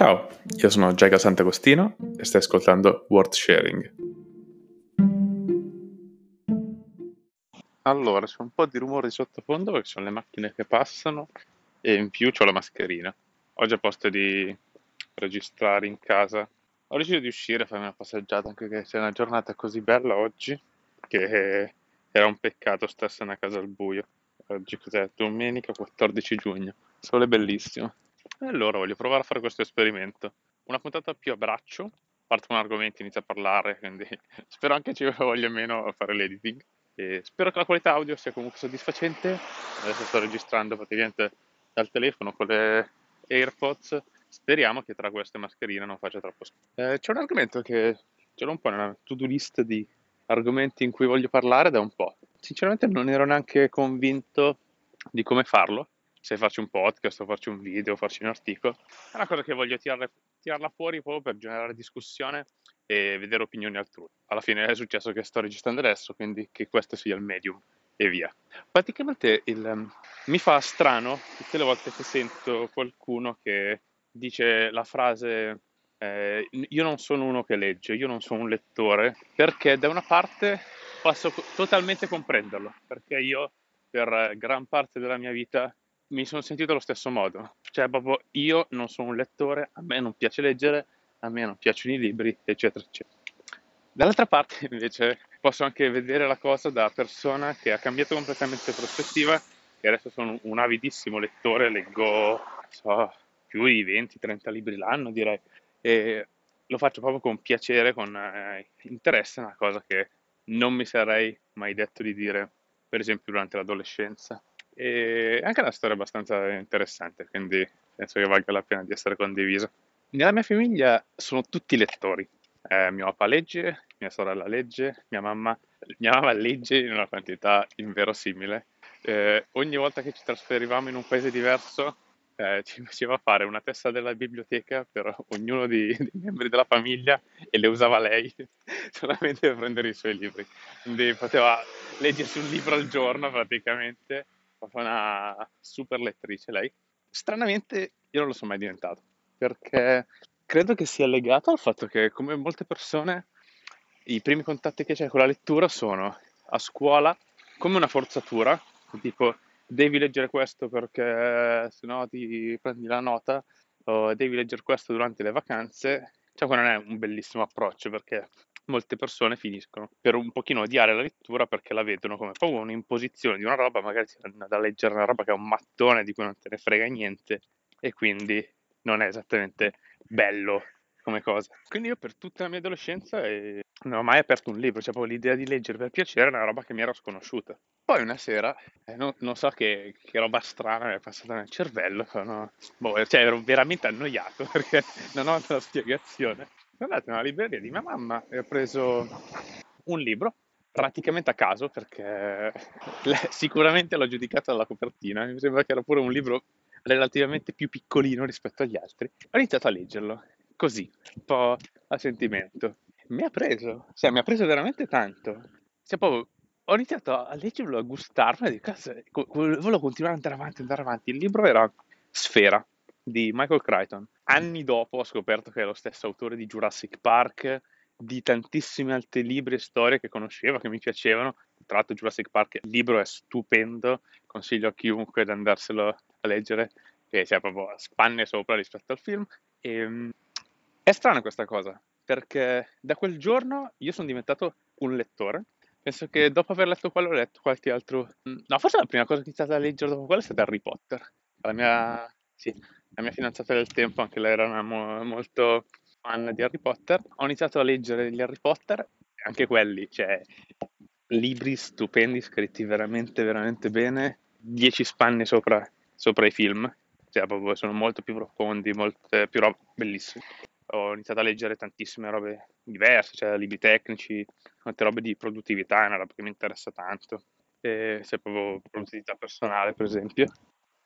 Ciao, io sono Giacomo Sant'Agostino e stai ascoltando World Sharing. Allora, c'è un po' di rumore di sottofondo perché sono le macchine che passano e in più ho la mascherina. Oggi a posto di registrare in casa ho deciso di uscire a farmi una passeggiata anche che c'è una giornata così bella oggi che era un peccato starsene a casa al buio. Oggi cos'è? Domenica 14 giugno. Sole bellissimo. Allora voglio provare a fare questo esperimento. Una puntata più a braccio, parto con argomenti, inizio a parlare, quindi spero anche ci voglia meno fare l'editing. E spero che la qualità audio sia comunque soddisfacente. Adesso sto registrando praticamente dal telefono con le AirPods. Speriamo che tra queste mascherine non faccia troppo schifo. Eh, c'è un argomento che ce l'ho un po' nella to-do list di argomenti in cui voglio parlare da un po'. Sinceramente non ero neanche convinto di come farlo, se farci un podcast o farci un video o farci un articolo, è una cosa che voglio tirare, tirarla fuori proprio per generare discussione e vedere opinioni altrui. Alla fine è successo che sto registrando adesso, quindi che questo sia il medium e via. Praticamente il, um, mi fa strano tutte le volte che sento qualcuno che dice la frase eh, io non sono uno che legge, io non sono un lettore, perché da una parte posso totalmente comprenderlo, perché io per gran parte della mia vita mi sono sentito allo stesso modo. Cioè, proprio io non sono un lettore, a me non piace leggere, a me non piacciono i libri, eccetera, eccetera. Dall'altra parte, invece, posso anche vedere la cosa da persona che ha cambiato completamente prospettiva e adesso sono un avidissimo lettore, leggo, so, più di 20-30 libri l'anno, direi, e lo faccio proprio con piacere, con eh, interesse, una cosa che non mi sarei mai detto di dire, per esempio, durante l'adolescenza. E anche una storia abbastanza interessante, quindi penso che valga la pena di essere condivisa. Nella mia famiglia sono tutti lettori. Eh, mio papà legge, mia sorella legge, mia mamma, mia mamma legge in una quantità inverosimile. Eh, ogni volta che ci trasferivamo in un paese diverso, eh, ci faceva fare una testa della biblioteca per ognuno dei, dei, membri della famiglia e le usava lei solamente per prendere i suoi libri. Quindi poteva leggersi un libro al giorno praticamente proprio una super lettrice lei. Stranamente io non lo sono mai diventato, perché credo che sia legato al fatto che come molte persone i primi contatti che c'è con la lettura sono a scuola come una forzatura, tipo devi leggere questo perché se no ti prendi la nota o devi leggere questo durante le vacanze, cioè non è un bellissimo approccio perché molte persone finiscono per un pochino odiare la lettura perché la vedono come proprio un'imposizione di una roba, magari si vanno da leggere una roba che è un mattone di cui non te ne frega niente e quindi non è esattamente bello come cosa. Quindi io per tutta la mia adolescenza eh, non ho mai aperto un libro, cioè proprio l'idea di leggere per piacere era una roba che mi era sconosciuta. Poi una sera, eh, non, non, so che, che, roba strana mi è passata nel cervello, sono, boh, cioè ero veramente annoiato perché non ho altra spiegazione sono andato nella libreria di mia mamma e ho preso un libro praticamente a caso perché sicuramente l'ho giudicato dalla copertina, mi sembra che era pure un libro relativamente più piccolino rispetto agli altri. Ho iniziato a leggerlo, così, un po' a sentimento. Mi ha preso, cioè mi ha preso veramente tanto. Cioè, proprio, ho iniziato a leggerlo, a gustarlo e dico, volevo continuare ad andare avanti, andare avanti. Il libro era Sfera, di Michael Crichton. Anni dopo ho scoperto che è lo stesso autore di Jurassic Park, di tantissimi altri libri e storie che conoscevo, che mi piacevano. Tra l'altro Jurassic Park, il libro è stupendo, consiglio a chiunque di andarselo a leggere, che c'è proprio spanne sopra rispetto al film. E, ehm, è strana questa cosa, perché da quel giorno io sono diventato un lettore. Penso che dopo aver letto quello ho letto qualche altro... No, forse la prima cosa che ho iniziato a leggere dopo quello è stata Harry Potter. La mia... Sì, la mia fidanzata del tempo, anche lei era mo- molto fan di Harry Potter. Ho iniziato a leggere gli Harry Potter, anche quelli, cioè libri stupendi, scritti veramente, veramente bene, dieci spanne sopra, sopra i film, cioè proprio sono molto più profondi, molte più robe bellissime. Ho iniziato a leggere tantissime robe diverse, cioè libri tecnici, tante robe di produttività, è una roba che mi interessa tanto. E, proprio produttività personale, per esempio.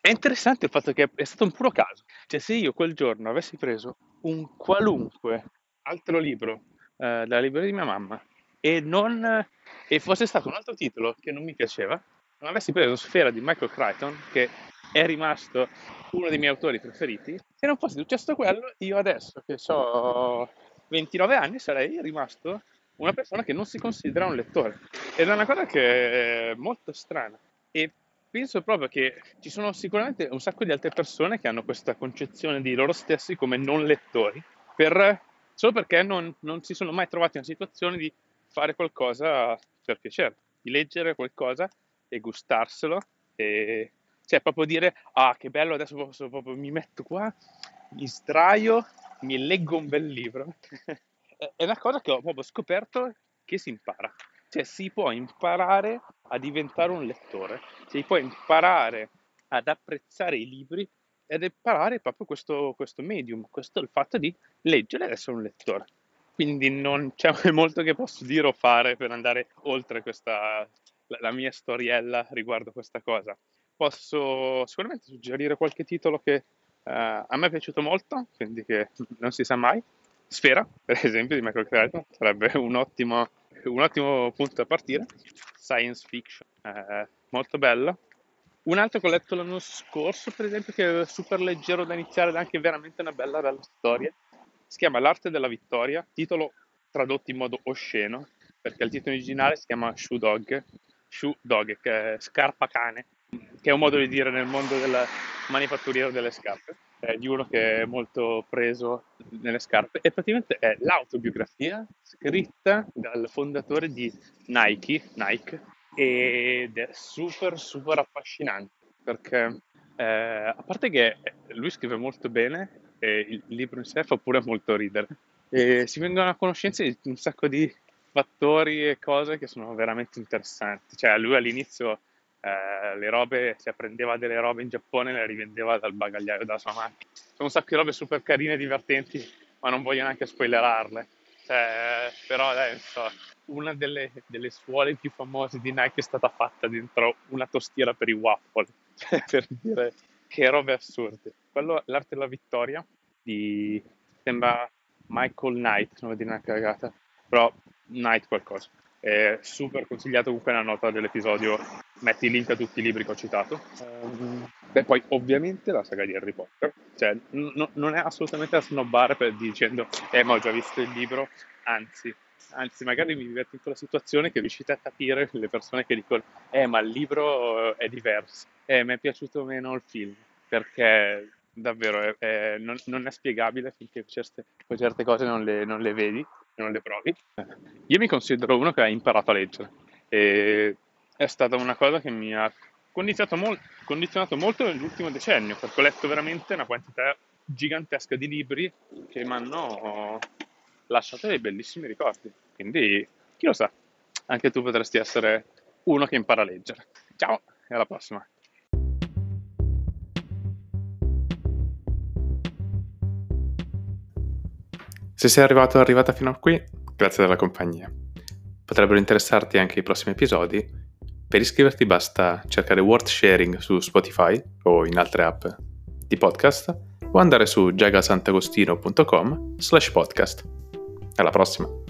È interessante il fatto che è stato un puro caso. Cioè, se io quel giorno avessi preso un qualunque altro libro eh, dalla libreria di mia mamma e, non, e fosse stato un altro titolo che non mi piaceva, non avessi preso Sfera di Michael Crichton, che è rimasto uno dei miei autori preferiti, se non fosse successo quello, io adesso che ho 29 anni sarei rimasto una persona che non si considera un lettore. Ed è una cosa che è molto strana. E penso proprio che ci sono sicuramente un sacco di altre persone che hanno questa concezione di loro stessi come non lettori, per, solo perché non, non si sono mai trovati in una situazione di fare qualcosa per piacere, di leggere qualcosa e gustarselo e cioè proprio dire ah che bello adesso posso, proprio, mi metto qua mi sdraio mi leggo un bel libro. È una cosa che ho proprio scoperto che si impara. Cioè si può imparare a diventare un lettore si può imparare ad apprezzare i libri ed imparare proprio questo, questo medium questo il fatto di leggere ed essere un lettore quindi non c'è molto che posso dire o fare per andare oltre questa la mia storiella riguardo questa cosa. Posso sicuramente suggerire qualche titolo che uh, a me è piaciuto molto, quindi che non si sa mai. Sfera, per esempio, di Michael Crichton, sarebbe un ottimo, un ottimo punto da partire. Science fiction, uh, molto bello. Un altro che ho letto l'anno scorso, per esempio, che è super leggero da iniziare ed anche veramente una bella, bella storia, si chiama L'arte della vittoria, titolo tradotto in modo osceno, perché il titolo originale si chiama Shoe Dog, shoe dog, che è scarpa cane, che è un modo di dire nel mondo del manifatturiero delle scarpe, è di uno che è molto preso nelle scarpe e praticamente è l'autobiografia scritta dal fondatore di Nike, Nike ed è super super affascinante perché eh, a parte che lui scrive molto bene e il libro in sé fa pure molto ridere e si vengono a conoscenza di un sacco di fattori e cose che sono veramente interessanti. Cioè, lui all'inizio eh, le robe, se prendeva delle robe in Giappone, le rivendeva dal bagagliaio della sua macchina. Sono un sacco di robe super carine e divertenti, ma non voglio neanche spoilerarle. Cioè, però adesso una delle, delle, suole più famose di Nike è stata fatta dentro una tostiera per i waffle, cioè, per dire che robe assurde. Quello, l'arte della vittoria, di, sembra Michael Knight, non dire una cagata, però Night qualcosa. È super consigliato comunque nella nota dell'episodio, metti il link a tutti i libri che ho citato. Um, beh, poi ovviamente la saga di Harry Potter, cioè n- non è assolutamente da snobbare per dicendo, eh ma ho già visto il libro, anzi, anzi magari mi diverto in quella situazione che riuscite a capire le persone che dicono, eh ma il libro è diverso, eh mi è piaciuto meno il film, perché davvero è, è, non, non, è spiegabile finché certe, certe cose non le, non le vedi non le provi. Io mi considero uno che ha imparato a leggere e è stata una cosa che mi ha condizionato, mol- condizionato molto nell'ultimo decennio, perché ho letto veramente una quantità gigantesca di libri che mi hanno lasciato dei bellissimi ricordi. Quindi, chi lo sa, anche tu potresti essere uno che impara a leggere. Ciao e alla prossima! Se sei arrivato o arrivata fino a qui, grazie della compagnia. Potrebbero interessarti anche i prossimi episodi. Per iscriverti basta cercare Word Sharing su Spotify o in altre app di podcast o andare su giagasantagostino.com slash podcast. Alla prossima!